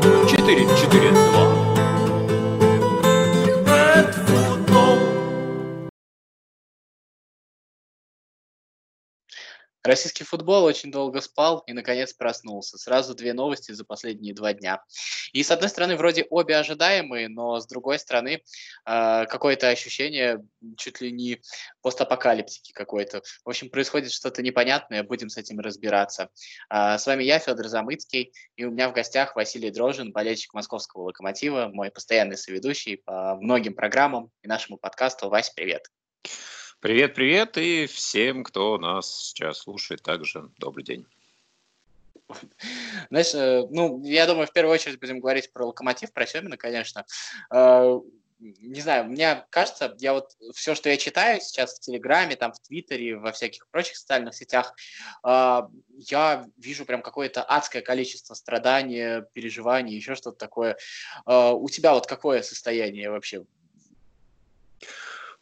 4-4-2. Российский футбол очень долго спал и, наконец, проснулся. Сразу две новости за последние два дня. И, с одной стороны, вроде обе ожидаемые, но, с другой стороны, э, какое-то ощущение чуть ли не постапокалиптики какой-то. В общем, происходит что-то непонятное, будем с этим разбираться. Э, с вами я, Федор Замыцкий, и у меня в гостях Василий Дрожин, болельщик московского «Локомотива», мой постоянный соведущий по многим программам и нашему подкасту. Вась, привет! Привет, привет, и всем, кто нас сейчас слушает, также добрый день. Знаешь, э, ну, я думаю, в первую очередь будем говорить про локомотив, про Семина, конечно. Э, не знаю, мне кажется, я вот все, что я читаю сейчас в Телеграме, там, в Твиттере, во всяких прочих социальных сетях, э, я вижу прям какое-то адское количество страданий, переживаний, еще что-то такое. У тебя вот какое состояние вообще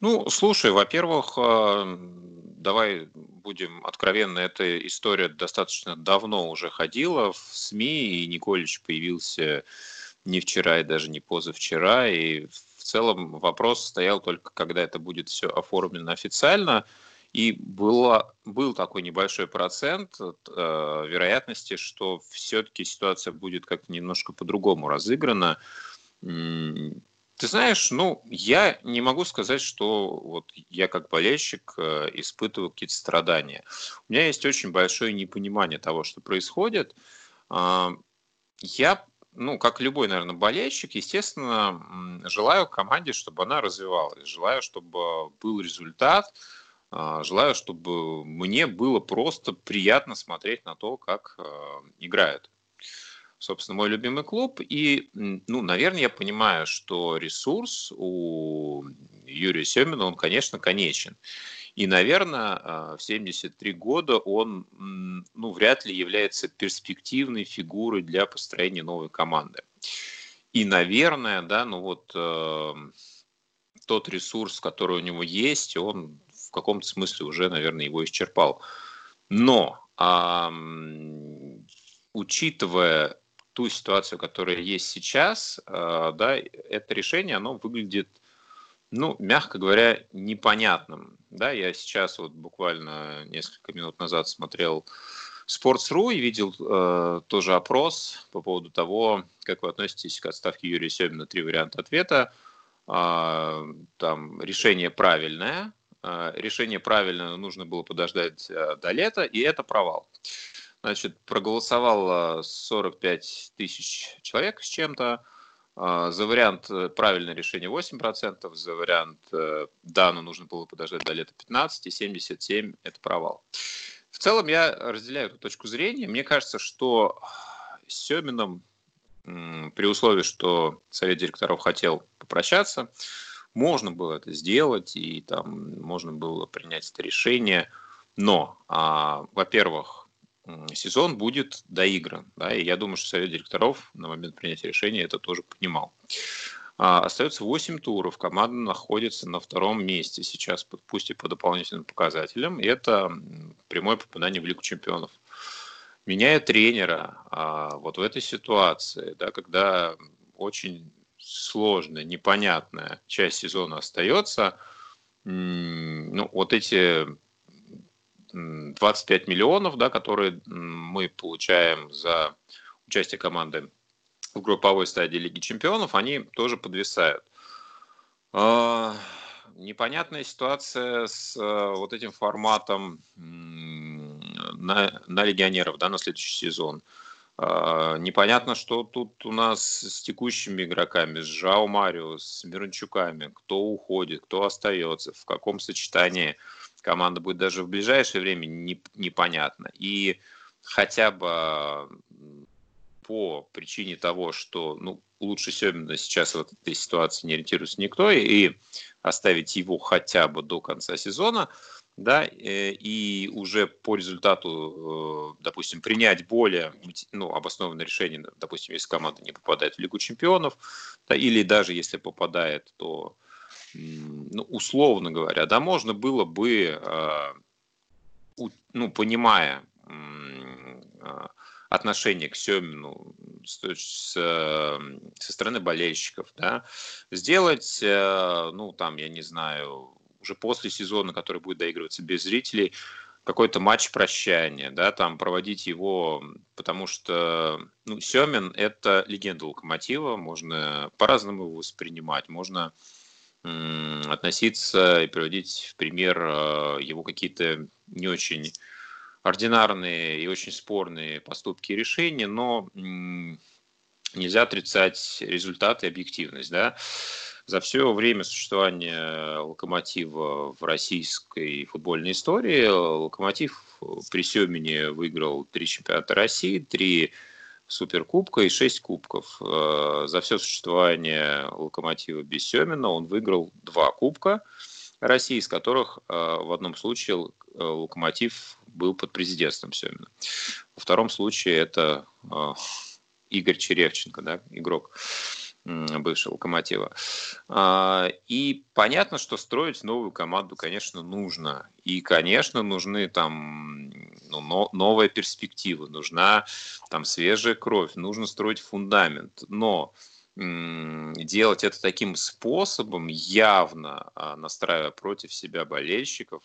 ну, слушай, во-первых, а, давай будем откровенны, эта история достаточно давно уже ходила в СМИ, и Николич появился не вчера и даже не позавчера, и в целом вопрос стоял только, когда это будет все оформлено официально, и было, был такой небольшой процент э, вероятности, что все-таки ситуация будет как-то немножко по-другому разыграна. Ты знаешь, ну, я не могу сказать, что вот я как болельщик э, испытываю какие-то страдания. У меня есть очень большое непонимание того, что происходит. Э, я, ну, как любой, наверное, болельщик, естественно, желаю команде, чтобы она развивалась, желаю, чтобы был результат, э, желаю, чтобы мне было просто приятно смотреть на то, как э, играют собственно, мой любимый клуб. И, ну, наверное, я понимаю, что ресурс у Юрия Семина, он, конечно, конечен. И, наверное, а, в 73 года он ну, вряд ли является перспективной фигурой для построения новой команды. И, наверное, да, ну вот э, тот ресурс, который у него есть, он в каком-то смысле уже, наверное, его исчерпал. Но, э, учитывая ту ситуацию, которая есть сейчас, э, да, это решение, оно выглядит, ну, мягко говоря, непонятным. Да, я сейчас вот буквально несколько минут назад смотрел Sports.ru и видел э, тоже опрос по поводу того, как вы относитесь к отставке Юрия Семина. Три варианта ответа. Э, там решение правильное, э, решение правильное, нужно было подождать э, до лета, и это провал. Значит, проголосовало 45 тысяч человек с чем-то. А, за вариант э, правильное решение 8%, за вариант э, да, но нужно было подождать до лета 15, и 77 – это провал. В целом я разделяю эту точку зрения. Мне кажется, что с Семином, при условии, что совет директоров хотел попрощаться, можно было это сделать, и там можно было принять это решение. Но, а, во-первых, сезон будет доигран. Да, и я думаю, что совет директоров на момент принятия решения это тоже понимал. А, остается 8 туров. Команда находится на втором месте сейчас, пусть и по дополнительным показателям. И это прямое попадание в Лигу чемпионов. Меняя тренера а, вот в этой ситуации, да, когда очень сложная, непонятная часть сезона остается, ну, вот эти 25 миллионов, да, которые мы получаем за участие команды в групповой стадии Лиги Чемпионов, они тоже подвисают. А, непонятная ситуация с а, вот этим форматом на, на легионеров да, на следующий сезон. А, непонятно, что тут у нас с текущими игроками, с Жао Марио, с Мирончуками, кто уходит, кто остается, в каком сочетании команда будет даже в ближайшее время не, непонятно. И хотя бы по причине того, что ну, лучше Семина сейчас в этой ситуации не ориентируется никто, и оставить его хотя бы до конца сезона, да, э, и уже по результату, э, допустим, принять более ну, обоснованное решение, допустим, если команда не попадает в Лигу чемпионов, да, или даже если попадает, то ну, условно говоря, да, можно было бы, а, ну, понимая а, отношение к Семину с, со стороны болельщиков, да, сделать, ну, там, я не знаю, уже после сезона, который будет доигрываться без зрителей, какой-то матч прощания, да, там проводить его, потому что, ну, Семин – это легенда Локомотива, можно по-разному его воспринимать, можно относиться и приводить в пример э, его какие-то не очень ординарные и очень спорные поступки и решения, но нельзя отрицать результаты и объективность, да, за все время существования «Локомотива» в российской футбольной истории «Локомотив» при Семене выиграл три чемпионата России, три суперкубка и шесть кубков. Э, за все существование «Локомотива» без Семена он выиграл два кубка России, из которых э, в одном случае э, «Локомотив» был под президентством Семена. Во втором случае это Игорь Черевченко, да, игрок бывшего локомотива. А, и понятно, что строить новую команду, конечно, нужно. И, конечно, нужны там ну, новая перспектива, нужна там свежая кровь, нужно строить фундамент. Но делать это таким способом, явно а, настраивая против себя болельщиков,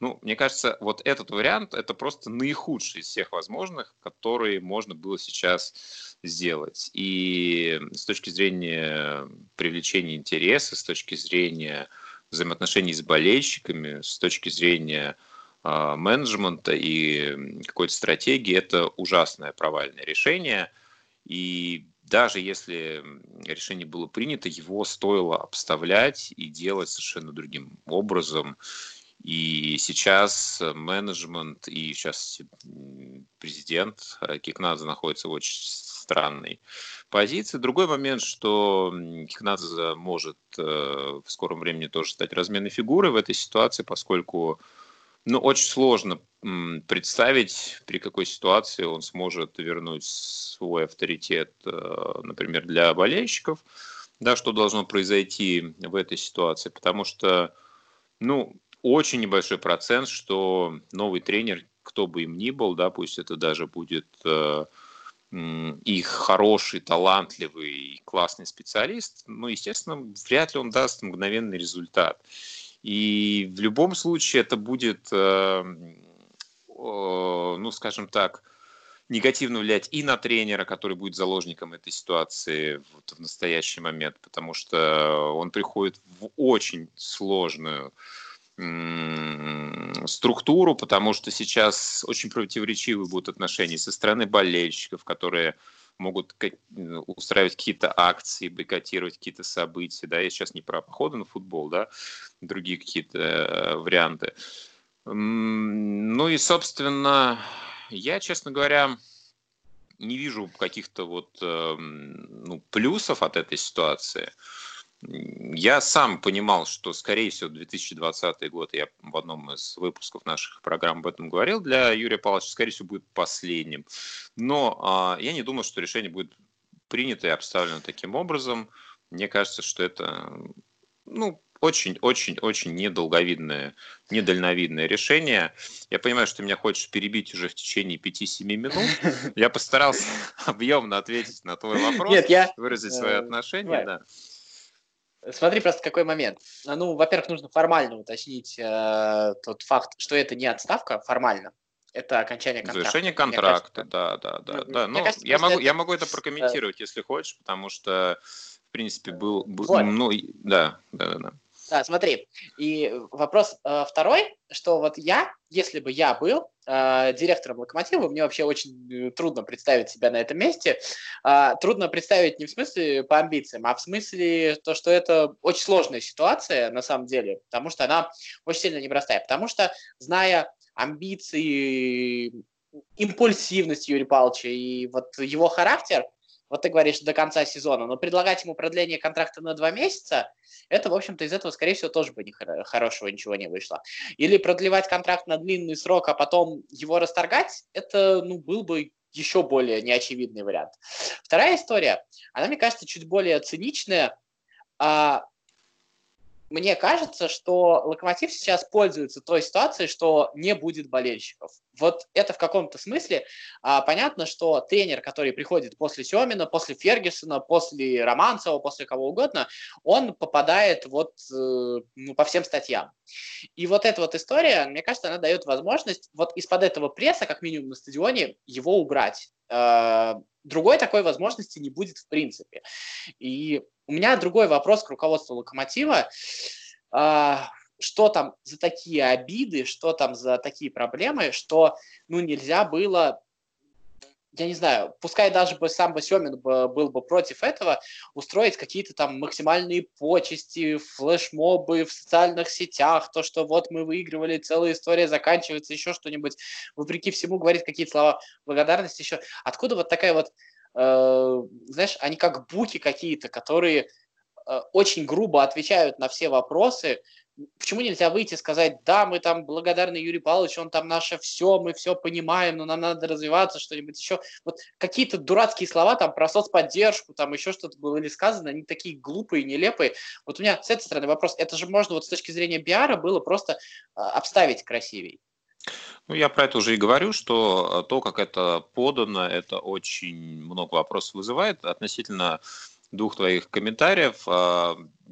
ну, мне кажется, вот этот вариант это просто наихудший из всех возможных, которые можно было сейчас сделать. И с точки зрения привлечения интереса, с точки зрения взаимоотношений с болельщиками, с точки зрения э, менеджмента и какой-то стратегии, это ужасное провальное решение. И даже если решение было принято, его стоило обставлять и делать совершенно другим образом. И сейчас менеджмент и сейчас президент Кикнадзе находится в очень странной позиции. Другой момент, что Кикнадзе может э, в скором времени тоже стать разменной фигурой в этой ситуации, поскольку ну, очень сложно представить, при какой ситуации он сможет вернуть свой авторитет, э, например, для болельщиков, да, что должно произойти в этой ситуации, потому что, ну, очень небольшой процент, что новый тренер, кто бы им ни был, да, пусть это даже будет э, их хороший, талантливый, классный специалист, ну, естественно, вряд ли он даст мгновенный результат. И в любом случае это будет, э, ну, скажем так, негативно влиять и на тренера, который будет заложником этой ситуации вот в настоящий момент, потому что он приходит в очень сложную структуру, потому что сейчас очень противоречивые будут отношения со стороны болельщиков, которые могут устраивать какие-то акции, бойкотировать какие-то события. Да, я сейчас не про походы на футбол, да, другие какие-то э, варианты. Ну и, собственно, я, честно говоря, не вижу каких-то вот эм, ну, плюсов от этой ситуации. Я сам понимал, что, скорее всего, 2020 год, я в одном из выпусков наших программ об этом говорил, для Юрия Павловича, скорее всего, будет последним. Но а, я не думаю, что решение будет принято и обставлено таким образом. Мне кажется, что это ну, очень-очень-очень недолговидное, недальновидное решение. Я понимаю, что ты меня хочешь перебить уже в течение 5-7 минут. Я постарался объемно ответить на твой вопрос, Нет, я... выразить свои э, отношения. Да. Смотри просто какой момент. Ну, во-первых, нужно формально уточнить э, тот факт, что это не отставка формально. Это окончание контракта. Завершение контракта, да, да, да. Ну, да. Ну, кажется, я, могу, это... я могу это прокомментировать, э... если хочешь, потому что, в принципе, был... был вот. ну, да, да, да, да. Да, смотри. И вопрос э, второй, что вот я, если бы я был э, директором Локомотива, мне вообще очень э, трудно представить себя на этом месте. Э, трудно представить не в смысле по амбициям, а в смысле то, что это очень сложная ситуация на самом деле, потому что она очень сильно непростая. Потому что, зная амбиции, импульсивность Юрия Павловича и вот его характер – вот ты говоришь, до конца сезона, но предлагать ему продление контракта на два месяца, это, в общем-то, из этого, скорее всего, тоже бы не хорошего ничего не вышло. Или продлевать контракт на длинный срок, а потом его расторгать, это, ну, был бы еще более неочевидный вариант. Вторая история, она, мне кажется, чуть более циничная. А, мне кажется, что Локомотив сейчас пользуется той ситуацией, что не будет болельщиков. Вот это в каком-то смысле а, понятно, что тренер, который приходит после Семина, после Фергюсона, после Романцева, после кого угодно, он попадает вот э, ну, по всем статьям. И вот эта вот история, мне кажется, она дает возможность вот из-под этого пресса, как минимум на стадионе, его убрать. Э, другой такой возможности не будет в принципе. И у меня другой вопрос к руководству Локомотива. А, что там за такие обиды, что там за такие проблемы, что ну, нельзя было я не знаю, пускай даже бы сам бы Семин был бы против этого, устроить какие-то там максимальные почести, флешмобы в социальных сетях, то, что вот мы выигрывали, целая история заканчивается, еще что-нибудь, вопреки всему говорит какие-то слова благодарности еще. Откуда вот такая вот Э, знаешь, они как буки какие-то, которые э, очень грубо отвечают на все вопросы. Почему нельзя выйти и сказать, да, мы там благодарны Юрию Павловичу, он там наше все, мы все понимаем, но нам надо развиваться, что-нибудь еще. Вот какие-то дурацкие слова там про соцподдержку, там еще что-то было сказано, они такие глупые, нелепые. Вот у меня с этой стороны вопрос, это же можно вот с точки зрения пиара было просто а, обставить красивей. Ну, я про это уже и говорю, что то, как это подано, это очень много вопросов вызывает относительно двух твоих комментариев.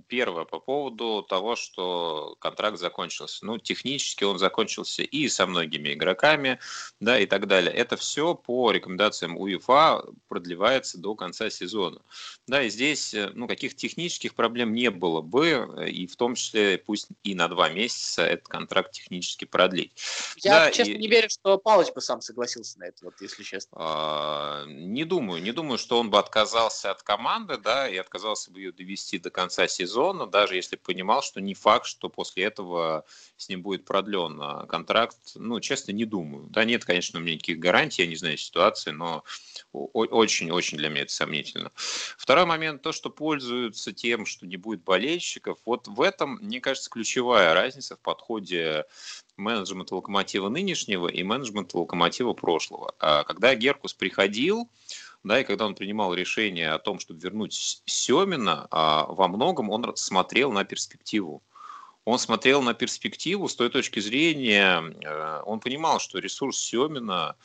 Первое по поводу того, что контракт закончился. Ну, технически он закончился и со многими игроками, да, и так далее. Это все по рекомендациям УЕФА продлевается до конца сезона. Да, и здесь, э, ну, каких технических проблем не было бы, и в том числе пусть и на два месяца этот контракт технически продлить. Я, да, честно, и... не верю, что Палыч бы сам согласился на это, вот, если честно. А, не думаю, не думаю, что он бы отказался от команды, да, и отказался бы ее довести до конца сезона сезона, даже если понимал, что не факт, что после этого с ним будет продлен а, контракт. Ну, честно, не думаю. Да, нет, конечно, у меня никаких гарантий, я не знаю ситуации, но очень-очень для меня это сомнительно. Второй момент, то, что пользуются тем, что не будет болельщиков, вот в этом, мне кажется, ключевая разница в подходе менеджмента локомотива нынешнего и менеджмента локомотива прошлого. А когда Геркус приходил, да, и когда он принимал решение о том, чтобы вернуть Семина, а, во многом он смотрел на перспективу. Он смотрел на перспективу с той точки зрения, э, он понимал, что ресурс Семина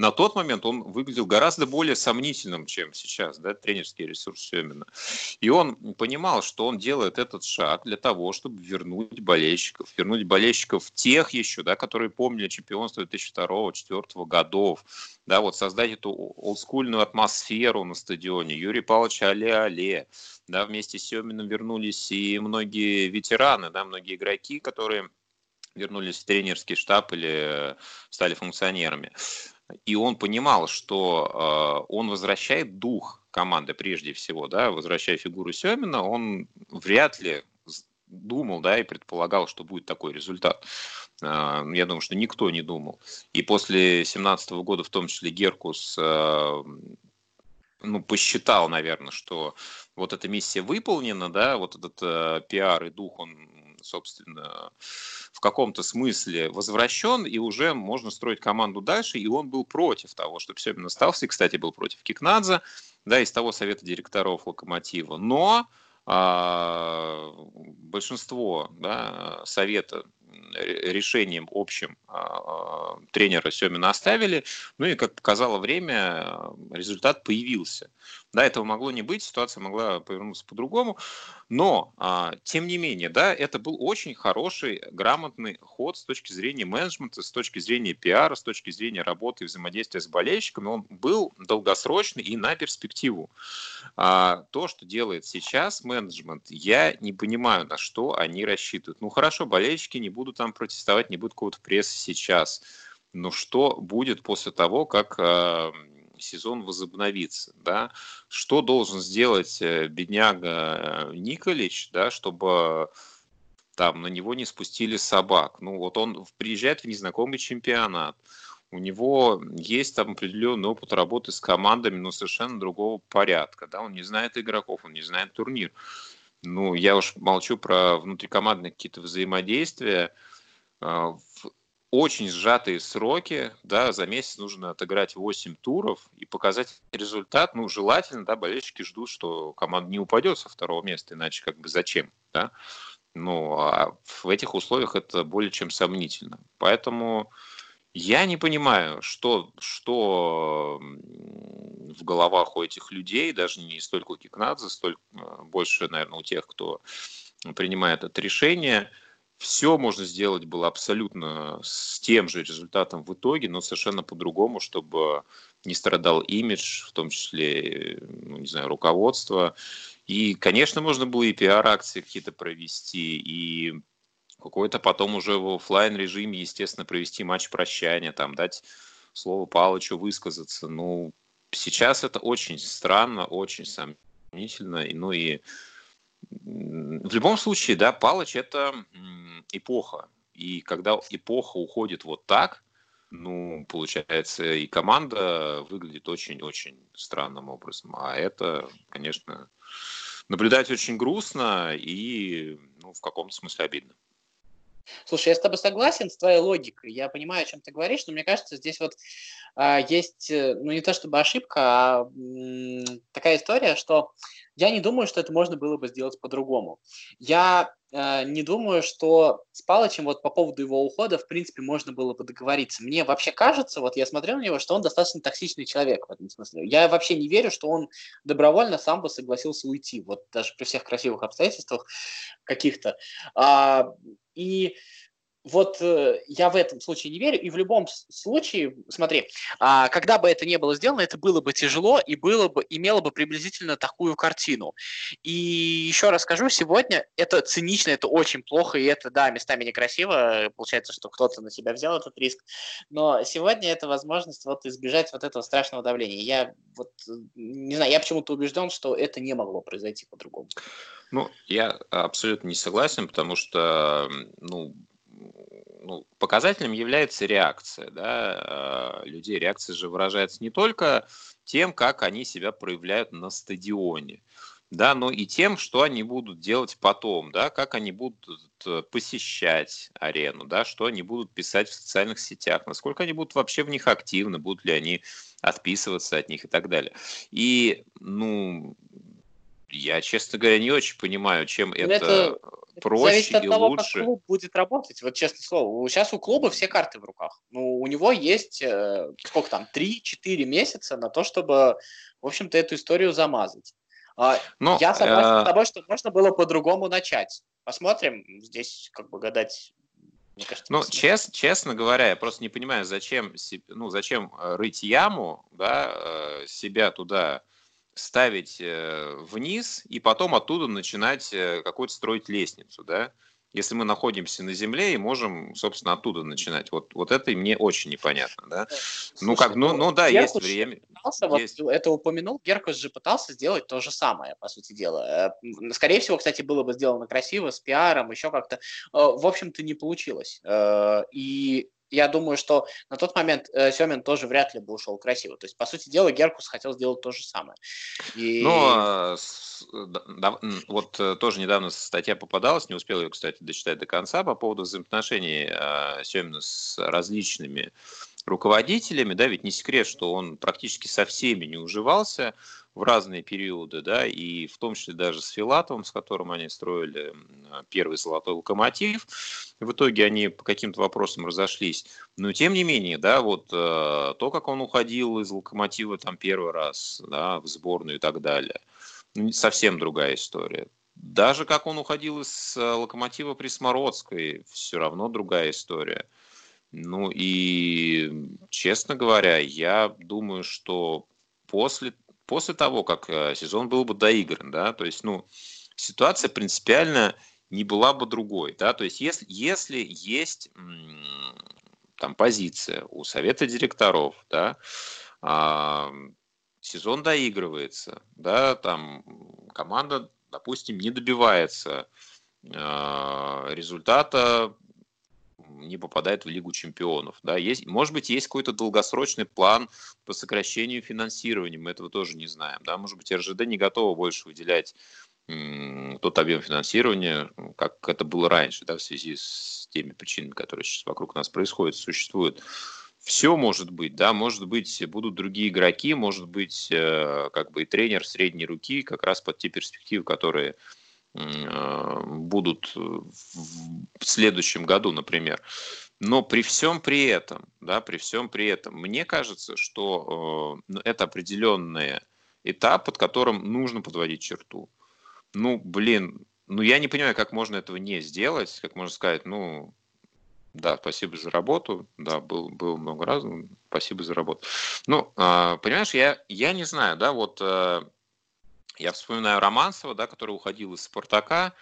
на тот момент он выглядел гораздо более сомнительным, чем сейчас, да, тренерский ресурс Семина. И он понимал, что он делает этот шаг для того, чтобы вернуть болельщиков, вернуть болельщиков тех еще, да, которые помнили чемпионство 2002-2004 годов, да, вот создать эту олдскульную атмосферу на стадионе. Юрий Павлович але-але, да, вместе с Семиным вернулись и многие ветераны, да, многие игроки, которые вернулись в тренерский штаб или стали функционерами. И он понимал, что э, он возвращает дух команды прежде всего, да, возвращая фигуру Семина, он вряд ли думал, да, и предполагал, что будет такой результат. Э, я думаю, что никто не думал. И после 2017 года, в том числе Геркус, э, ну, посчитал, наверное, что вот эта миссия выполнена, да, вот этот э, пиар и дух, он собственно, в каком-то смысле возвращен, и уже можно строить команду дальше, и он был против того, чтобы Семин остался, и, кстати, был против Кикнадзе, да, из того совета директоров Локомотива. Но а, большинство да, совета решением общим а, тренера Семина оставили. Ну и, как показало время, результат появился. Да, этого могло не быть, ситуация могла повернуться по-другому. Но, а, тем не менее, да, это был очень хороший, грамотный ход с точки зрения менеджмента, с точки зрения пиара, с точки зрения работы и взаимодействия с болельщиками. Он был долгосрочный и на перспективу. А, то, что делает сейчас менеджмент, я не понимаю, на что они рассчитывают. Ну хорошо, болельщики не будут там протестовать, не будет какого-то пресса сейчас. Но что будет после того, как а, сезон возобновится, да, что должен сделать э, бедняга э, Николич, да, чтобы там на него не спустили собак. Ну вот он приезжает в незнакомый чемпионат, у него есть там определенный опыт работы с командами, но совершенно другого порядка, да, он не знает игроков, он не знает турнир. Ну, я уж молчу про внутрикомандные какие-то взаимодействия. А, очень сжатые сроки, да, за месяц нужно отыграть 8 туров и показать результат, ну, желательно, да, болельщики ждут, что команда не упадет со второго места, иначе как бы зачем, да. Ну, а в этих условиях это более чем сомнительно. Поэтому я не понимаю, что, что в головах у этих людей, даже не столько у Кикнадзе, столько э, больше, наверное, у тех, кто принимает это решение. Все можно сделать было абсолютно с тем же результатом в итоге, но совершенно по-другому, чтобы не страдал имидж, в том числе, ну, не знаю, руководство. И, конечно, можно было и пиар-акции какие-то провести, и какой-то потом уже в офлайн режиме, естественно, провести матч прощания, там дать слово Палычу высказаться. Ну, сейчас это очень странно, очень сомнительно. Ну и в любом случае, да, Палыч это эпоха. И когда эпоха уходит вот так, ну, получается, и команда выглядит очень-очень странным образом. А это, конечно, наблюдать очень грустно и ну, в каком-то смысле обидно. Слушай, я с тобой согласен с твоей логикой. Я понимаю, о чем ты говоришь, но мне кажется, здесь вот а, есть, э, ну не то чтобы ошибка, а м, такая история, что я не думаю, что это можно было бы сделать по-другому. Я э, не думаю, что с Палычем вот по поводу его ухода, в принципе, можно было бы договориться. Мне вообще кажется, вот я смотрел на него, что он достаточно токсичный человек в этом смысле. Я вообще не верю, что он добровольно сам бы согласился уйти, вот даже при всех красивых обстоятельствах каких-то. А, и вот э, я в этом случае не верю, и в любом случае, смотри, а, когда бы это не было сделано, это было бы тяжело и было бы, имело бы приблизительно такую картину. И еще раз скажу, сегодня это цинично, это очень плохо, и это, да, местами некрасиво, получается, что кто-то на себя взял этот риск, но сегодня это возможность вот избежать вот этого страшного давления. Я вот, не знаю, я почему-то убежден, что это не могло произойти по-другому. Ну, я абсолютно не согласен, потому что, ну, ну, показателем является реакция да, э, людей. Реакция же выражается не только тем, как они себя проявляют на стадионе, да, но и тем, что они будут делать потом, да, как они будут э, посещать арену, да, что они будут писать в социальных сетях, насколько они будут вообще в них активны, будут ли они отписываться от них и так далее. И, ну, я, честно говоря, не очень понимаю, чем это, это проще зависит от и того, лучше. как клуб будет работать. Вот честное слово, сейчас у клуба все карты в руках. Ну, у него есть, э, сколько там, 3-4 месяца на то, чтобы, в общем-то, эту историю замазать. А, Но, я согласен э... с тобой, что можно было по-другому начать. Посмотрим, здесь как бы гадать мне кажется, ну, чест, честно говоря, я просто не понимаю, зачем, ну, зачем э, рыть яму, да, э, себя туда ставить э, вниз и потом оттуда начинать э, какую-то строить лестницу, да? Если мы находимся на земле и можем, собственно, оттуда начинать. Вот, вот это мне очень непонятно, да? Э, слушай, ну, как, ну, ну, ну да, есть время. Пытался, есть. Вот это упомянул, Геркус же пытался сделать то же самое, по сути дела. Скорее всего, кстати, было бы сделано красиво, с пиаром, еще как-то. В общем-то, не получилось. И я думаю, что на тот момент э, Семин тоже вряд ли бы ушел красиво. То есть, по сути дела, Геркус хотел сделать то же самое. И... Ну, а, да, вот э, тоже недавно статья попадалась, не успел ее, кстати, дочитать до конца по поводу взаимоотношений э, Семина с различными руководителями, да, ведь не секрет, что он практически со всеми не уживался, в разные периоды, да, и в том числе даже с Филатовым, с которым они строили первый золотой локомотив. В итоге они по каким-то вопросам разошлись. Но тем не менее, да, вот э, то, как он уходил из локомотива там первый раз, да, в сборную и так далее, ну, совсем другая история. Даже как он уходил из э, локомотива при Смородской, все равно другая история. Ну и, честно говоря, я думаю, что после после того, как э, сезон был бы доигран, да, то есть, ну, ситуация принципиально не была бы другой, да, то есть если, если есть там позиция у совета директоров, да, а, сезон доигрывается, да, там команда, допустим, не добивается а, результата не попадает в Лигу чемпионов. Да? Есть, может быть, есть какой-то долгосрочный план по сокращению финансирования, мы этого тоже не знаем. Да? Может быть, РЖД не готова больше выделять тот объем финансирования, как это было раньше, да, в связи с теми причинами, которые сейчас вокруг нас происходят, существуют. Все может быть, да, может быть, будут другие игроки, может быть, э, как бы и тренер средней руки, как раз под те перспективы, которые э, будут в следующем году, например. Но при всем при этом, да, при всем при этом, мне кажется, что э, ну, это определенный этап, под которым нужно подводить черту. Ну, блин, ну я не понимаю, как можно этого не сделать, как можно сказать, ну, да, спасибо за работу, да, был, был много раз, спасибо за работу. Ну, э, понимаешь, я, я не знаю, да, вот э, я вспоминаю Романцева, да, который уходил из «Спартака»,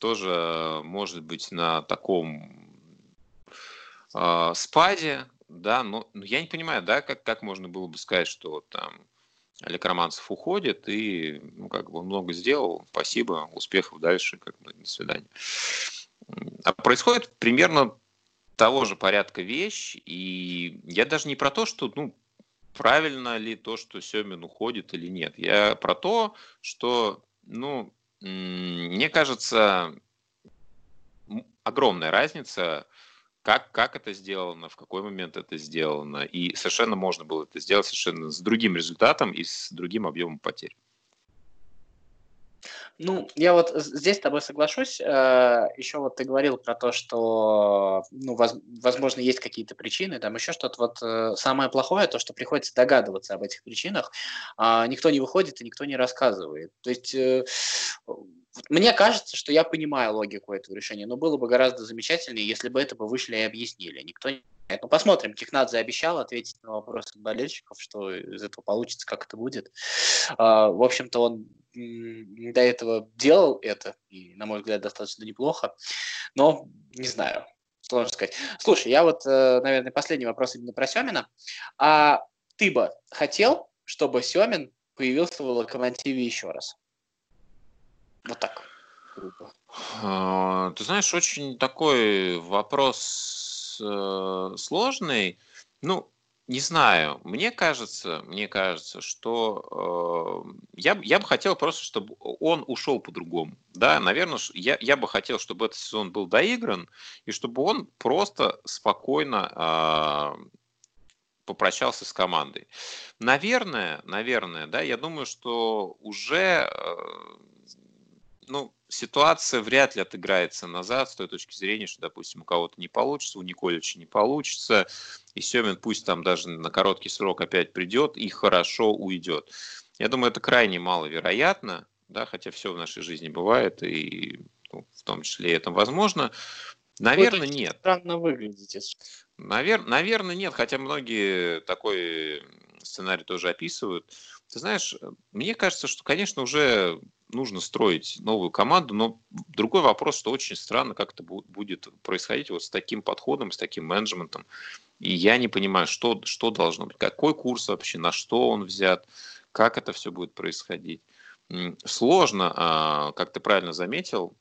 тоже, может быть, на таком э, спаде, да, но, но я не понимаю, да, как, как можно было бы сказать, что там Олег Романцев уходит и, ну, как бы много сделал, спасибо, успехов дальше, как бы, до свидания. А происходит примерно того же порядка вещь, и я даже не про то, что, ну, правильно ли то, что Семин уходит или нет. Я про то, что, ну, мне кажется, огромная разница, как, как это сделано, в какой момент это сделано. И совершенно можно было это сделать совершенно с другим результатом и с другим объемом потерь. Ну, я вот здесь с тобой соглашусь. Э, еще вот ты говорил про то, что, ну, возможно, есть какие-то причины, там еще что-то. Вот э, самое плохое, то, что приходится догадываться об этих причинах. А никто не выходит и никто не рассказывает. То есть э, мне кажется, что я понимаю логику этого решения, но было бы гораздо замечательнее, если бы это бы вышли и объяснили. Никто не ну, посмотрим. Технадзе обещал ответить на вопросы болельщиков, что из этого получится, как это будет. А, в общем-то, он до этого делал это, и, на мой взгляд, достаточно неплохо. Но, не знаю, сложно сказать. Слушай, я вот, э, наверное, последний вопрос именно про Семина. А ты бы хотел, чтобы Семин появился в Локомотиве еще раз? Вот так. А, ты знаешь, очень такой вопрос э, сложный. Ну, не знаю, мне кажется, мне кажется, что э, я, я бы хотел просто, чтобы он ушел по-другому. Да, наверное, я, я бы хотел, чтобы этот сезон был доигран, и чтобы он просто спокойно э, попрощался с командой. Наверное, наверное, да, я думаю, что уже э, ну, ситуация вряд ли отыграется назад с той точки зрения, что, допустим, у кого-то не получится, у Николича не получится, и Семин пусть там даже на короткий срок опять придет и хорошо уйдет. Я думаю, это крайне маловероятно, да, хотя все в нашей жизни бывает, и ну, в том числе и это возможно. Наверное, нет. Странно выглядите. Навер... Наверное, нет, хотя многие такой сценарий тоже описывают. Ты знаешь, мне кажется, что, конечно, уже нужно строить новую команду, но другой вопрос, что очень странно, как это будет происходить вот с таким подходом, с таким менеджментом. И я не понимаю, что, что должно быть, какой курс вообще, на что он взят, как это все будет происходить. Сложно, а, как ты правильно заметил,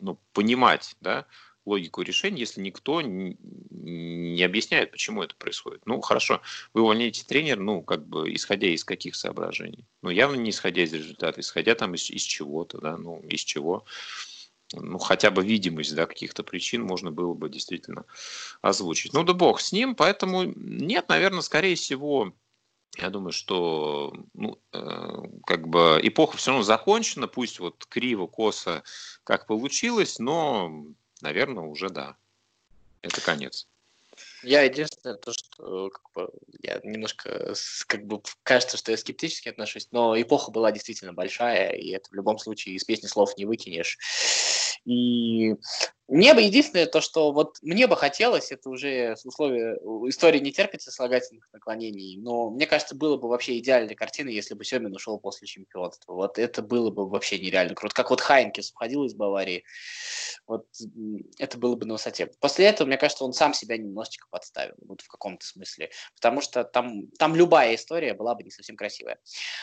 ну, понимать, да, логику решения, если никто не объясняет, почему это происходит. Ну, хорошо, вы увольняете тренера, ну, как бы, исходя из каких соображений? Ну, явно не исходя из результата, исходя там из, из чего-то, да, ну, из чего. Ну, хотя бы видимость, да, каких-то причин можно было бы действительно озвучить. Ну, да бог с ним, поэтому нет, наверное, скорее всего, я думаю, что ну, э, как бы эпоха все равно закончена, пусть вот криво, косо, как получилось, но наверное, уже да. Это конец. Я единственное, то, что как бы, я немножко, как бы, кажется, что я скептически отношусь, но эпоха была действительно большая, и это в любом случае из песни слов не выкинешь. И мне бы единственное то, что вот мне бы хотелось, это уже условия, истории не терпится слагательных наклонений, но мне кажется, было бы вообще идеальной картиной, если бы Семин ушел после чемпионства. Вот это было бы вообще нереально круто. Как вот Хайнкес уходил из Баварии, вот это было бы на высоте. После этого, мне кажется, он сам себя немножечко подставил, вот в каком-то смысле, потому что там, там любая история была бы не совсем красивая.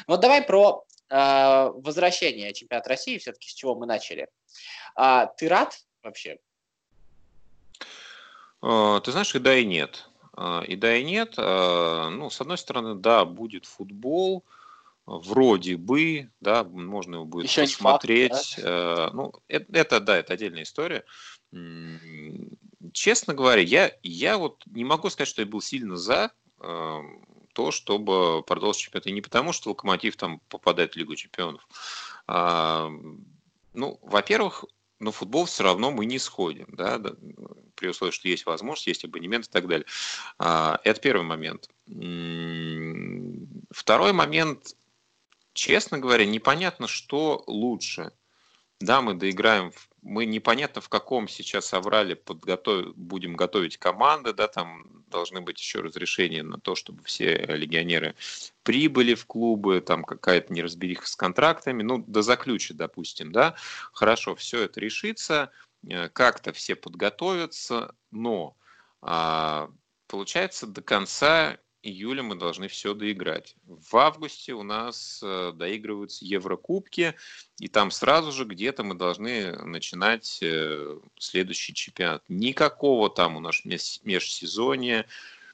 Вот давай про э, возвращение чемпионата России, все-таки с чего мы начали. А, ты рад вообще? А, ты знаешь, и да, и нет. А, и да, и нет. А, ну, с одной стороны, да, будет футбол, вроде бы, да, можно его будет Еще посмотреть. Факт, да? Ну, это, это, да, это отдельная история. Честно говоря, я, я вот не могу сказать, что я был сильно за то, чтобы продолжить чемпионат. И не потому, что Локомотив там попадает в Лигу чемпионов. Ну, во-первых, но футбол все равно мы не сходим, да, при условии, что есть возможность, есть абонемент и так далее. А, это первый момент. Второй момент, честно говоря, непонятно, что лучше. Да, мы доиграем в мы непонятно в каком сейчас соврали подготов... будем готовить команды, да, там должны быть еще разрешения на то, чтобы все легионеры прибыли в клубы, там какая-то неразбериха с контрактами, ну, до заключи, допустим, да, хорошо, все это решится, э, как-то все подготовятся, но а, получается до конца июля мы должны все доиграть. В августе у нас э, доигрываются Еврокубки, и там сразу же где-то мы должны начинать э, следующий чемпионат. Никакого там у нас межсезонья,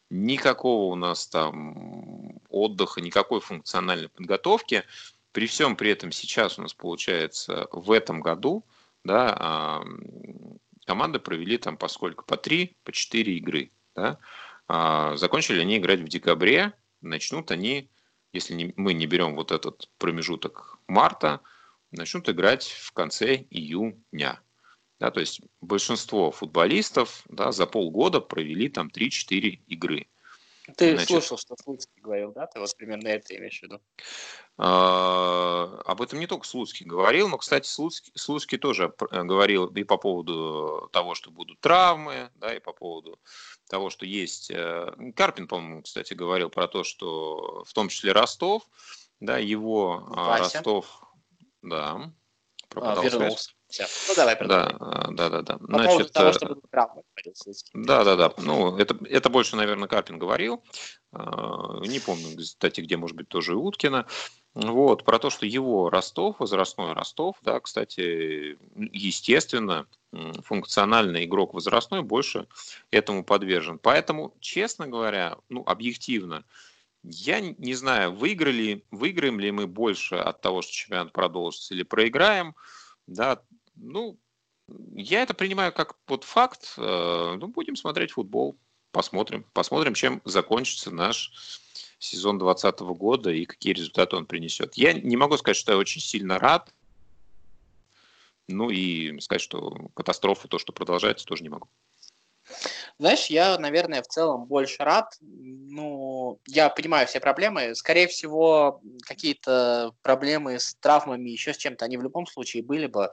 никакого у нас там отдыха, никакой функциональной подготовки. При всем при этом сейчас у нас получается в этом году да, команды провели там по сколько? По три, по четыре игры. Да? А, закончили они играть в декабре, начнут они, если не, мы не берем вот этот промежуток марта, начнут играть в конце июня. Да, то есть большинство футболистов да, за полгода провели там 3-4 игры. Ты Значит, слушал, что Слуцкий говорил, да? Ты вот примерно это имеешь в виду? А, об этом не только Слуцкий говорил, но, кстати, Слуцкий, Слуцкий тоже э, говорил и по поводу того, что будут травмы, да, и по поводу того, что есть... Э, Карпин, по-моему, кстати, говорил про то, что в том числе Ростов, да, его а, Вася. Ростов, да, пропадал а, вернулся. Все. Ну, давай продолжай. Да, да, да. да. По Значит, поводу того, что будут травмы. Да, да, да. Ну, это, это больше, наверное, Карпин говорил. А, не помню, кстати, где, может быть, тоже Уткина. Вот, про то, что его Ростов, возрастной Ростов, да, кстати, естественно, функциональный игрок возрастной больше этому подвержен. Поэтому, честно говоря, ну, объективно, я не знаю, выиграли, выиграем ли мы больше от того, что чемпионат продолжится, или проиграем. Да, ну, я это принимаю как вот факт. Э, ну, будем смотреть футбол, посмотрим. Посмотрим, чем закончится наш сезон 2020 года и какие результаты он принесет. Я не могу сказать, что я очень сильно рад. Ну и сказать, что катастрофа, то, что продолжается, тоже не могу. Знаешь, я, наверное, в целом больше рад. Ну, я понимаю все проблемы. Скорее всего, какие-то проблемы с травмами, еще с чем-то, они в любом случае были бы,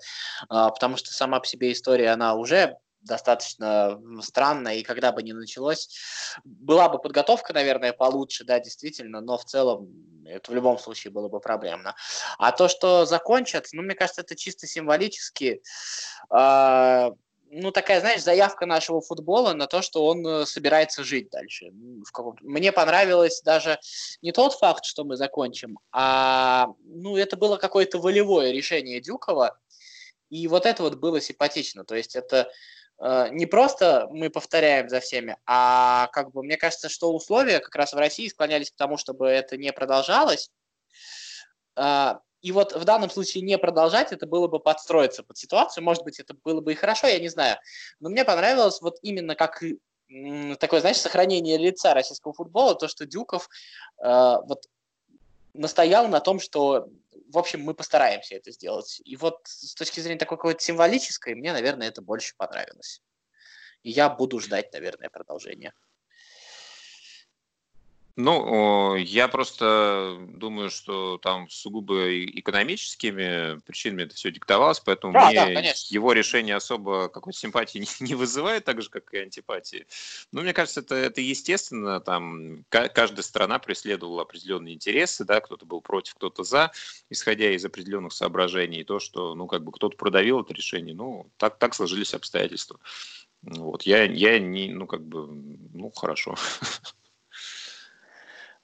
а, потому что сама по себе история, она уже достаточно странно, и когда бы ни началось, была бы подготовка, наверное, получше, да, действительно, но в целом это в любом случае было бы проблемно. А то, что закончат, ну, мне кажется, это чисто символически, э, ну, такая, знаешь, заявка нашего футбола на то, что он э, собирается жить дальше. Мне понравилось даже не тот факт, что мы закончим, а, ну, это было какое-то волевое решение Дюкова, и вот это вот было симпатично. То есть это Э, не просто мы повторяем за всеми, а как бы мне кажется, что условия как раз в России склонялись к тому, чтобы это не продолжалось. Э, и вот в данном случае не продолжать, это было бы подстроиться под ситуацию. Может быть, это было бы и хорошо, я не знаю. Но мне понравилось вот именно как такое, знаешь, сохранение лица российского футбола, то, что Дюков э, вот настоял на том, что в общем, мы постараемся это сделать. И вот с точки зрения такой какой-то символической, мне, наверное, это больше понравилось. И я буду ждать, наверное, продолжения. Ну, я просто думаю, что там сугубо экономическими причинами это все диктовалось, поэтому да, мне да, его решение особо какой-то симпатии не, вызывает, так же, как и антипатии. Но мне кажется, это, это естественно, там каждая страна преследовала определенные интересы, да, кто-то был против, кто-то за, исходя из определенных соображений, то, что, ну, как бы кто-то продавил это решение, ну, так, так сложились обстоятельства. Вот, я, я не, ну, как бы, ну, хорошо.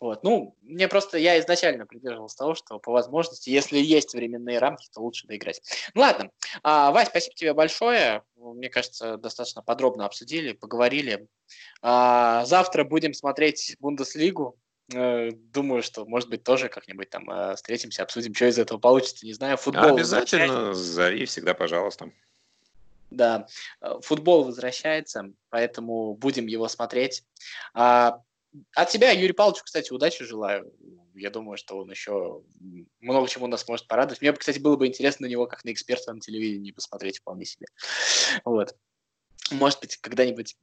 Вот. Ну, мне просто, я изначально придерживался того, что по возможности, если есть временные рамки, то лучше доиграть. Ну ладно, а, Вась, спасибо тебе большое. Мне кажется, достаточно подробно обсудили, поговорили. А, завтра будем смотреть Бундеслигу. Э, думаю, что, может быть, тоже как-нибудь там э, встретимся, обсудим, что из этого получится. Не знаю, футбол. Обязательно, зови всегда, пожалуйста. Да, э, футбол возвращается, поэтому будем его смотреть. А, от тебя, Юрий Павлович, кстати, удачи желаю. я думаю, что он еще много чему нас может порадовать. Мне, кстати, было бы интересно на него как на эксперта на телевидении посмотреть вполне себе. Вот. Может быть, когда-нибудь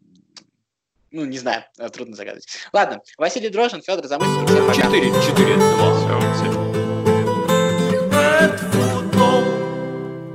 ну, не знаю, трудно загадывать. Ладно, Василий Дрожин, Федор пока. 4, 4, 2. Все, всем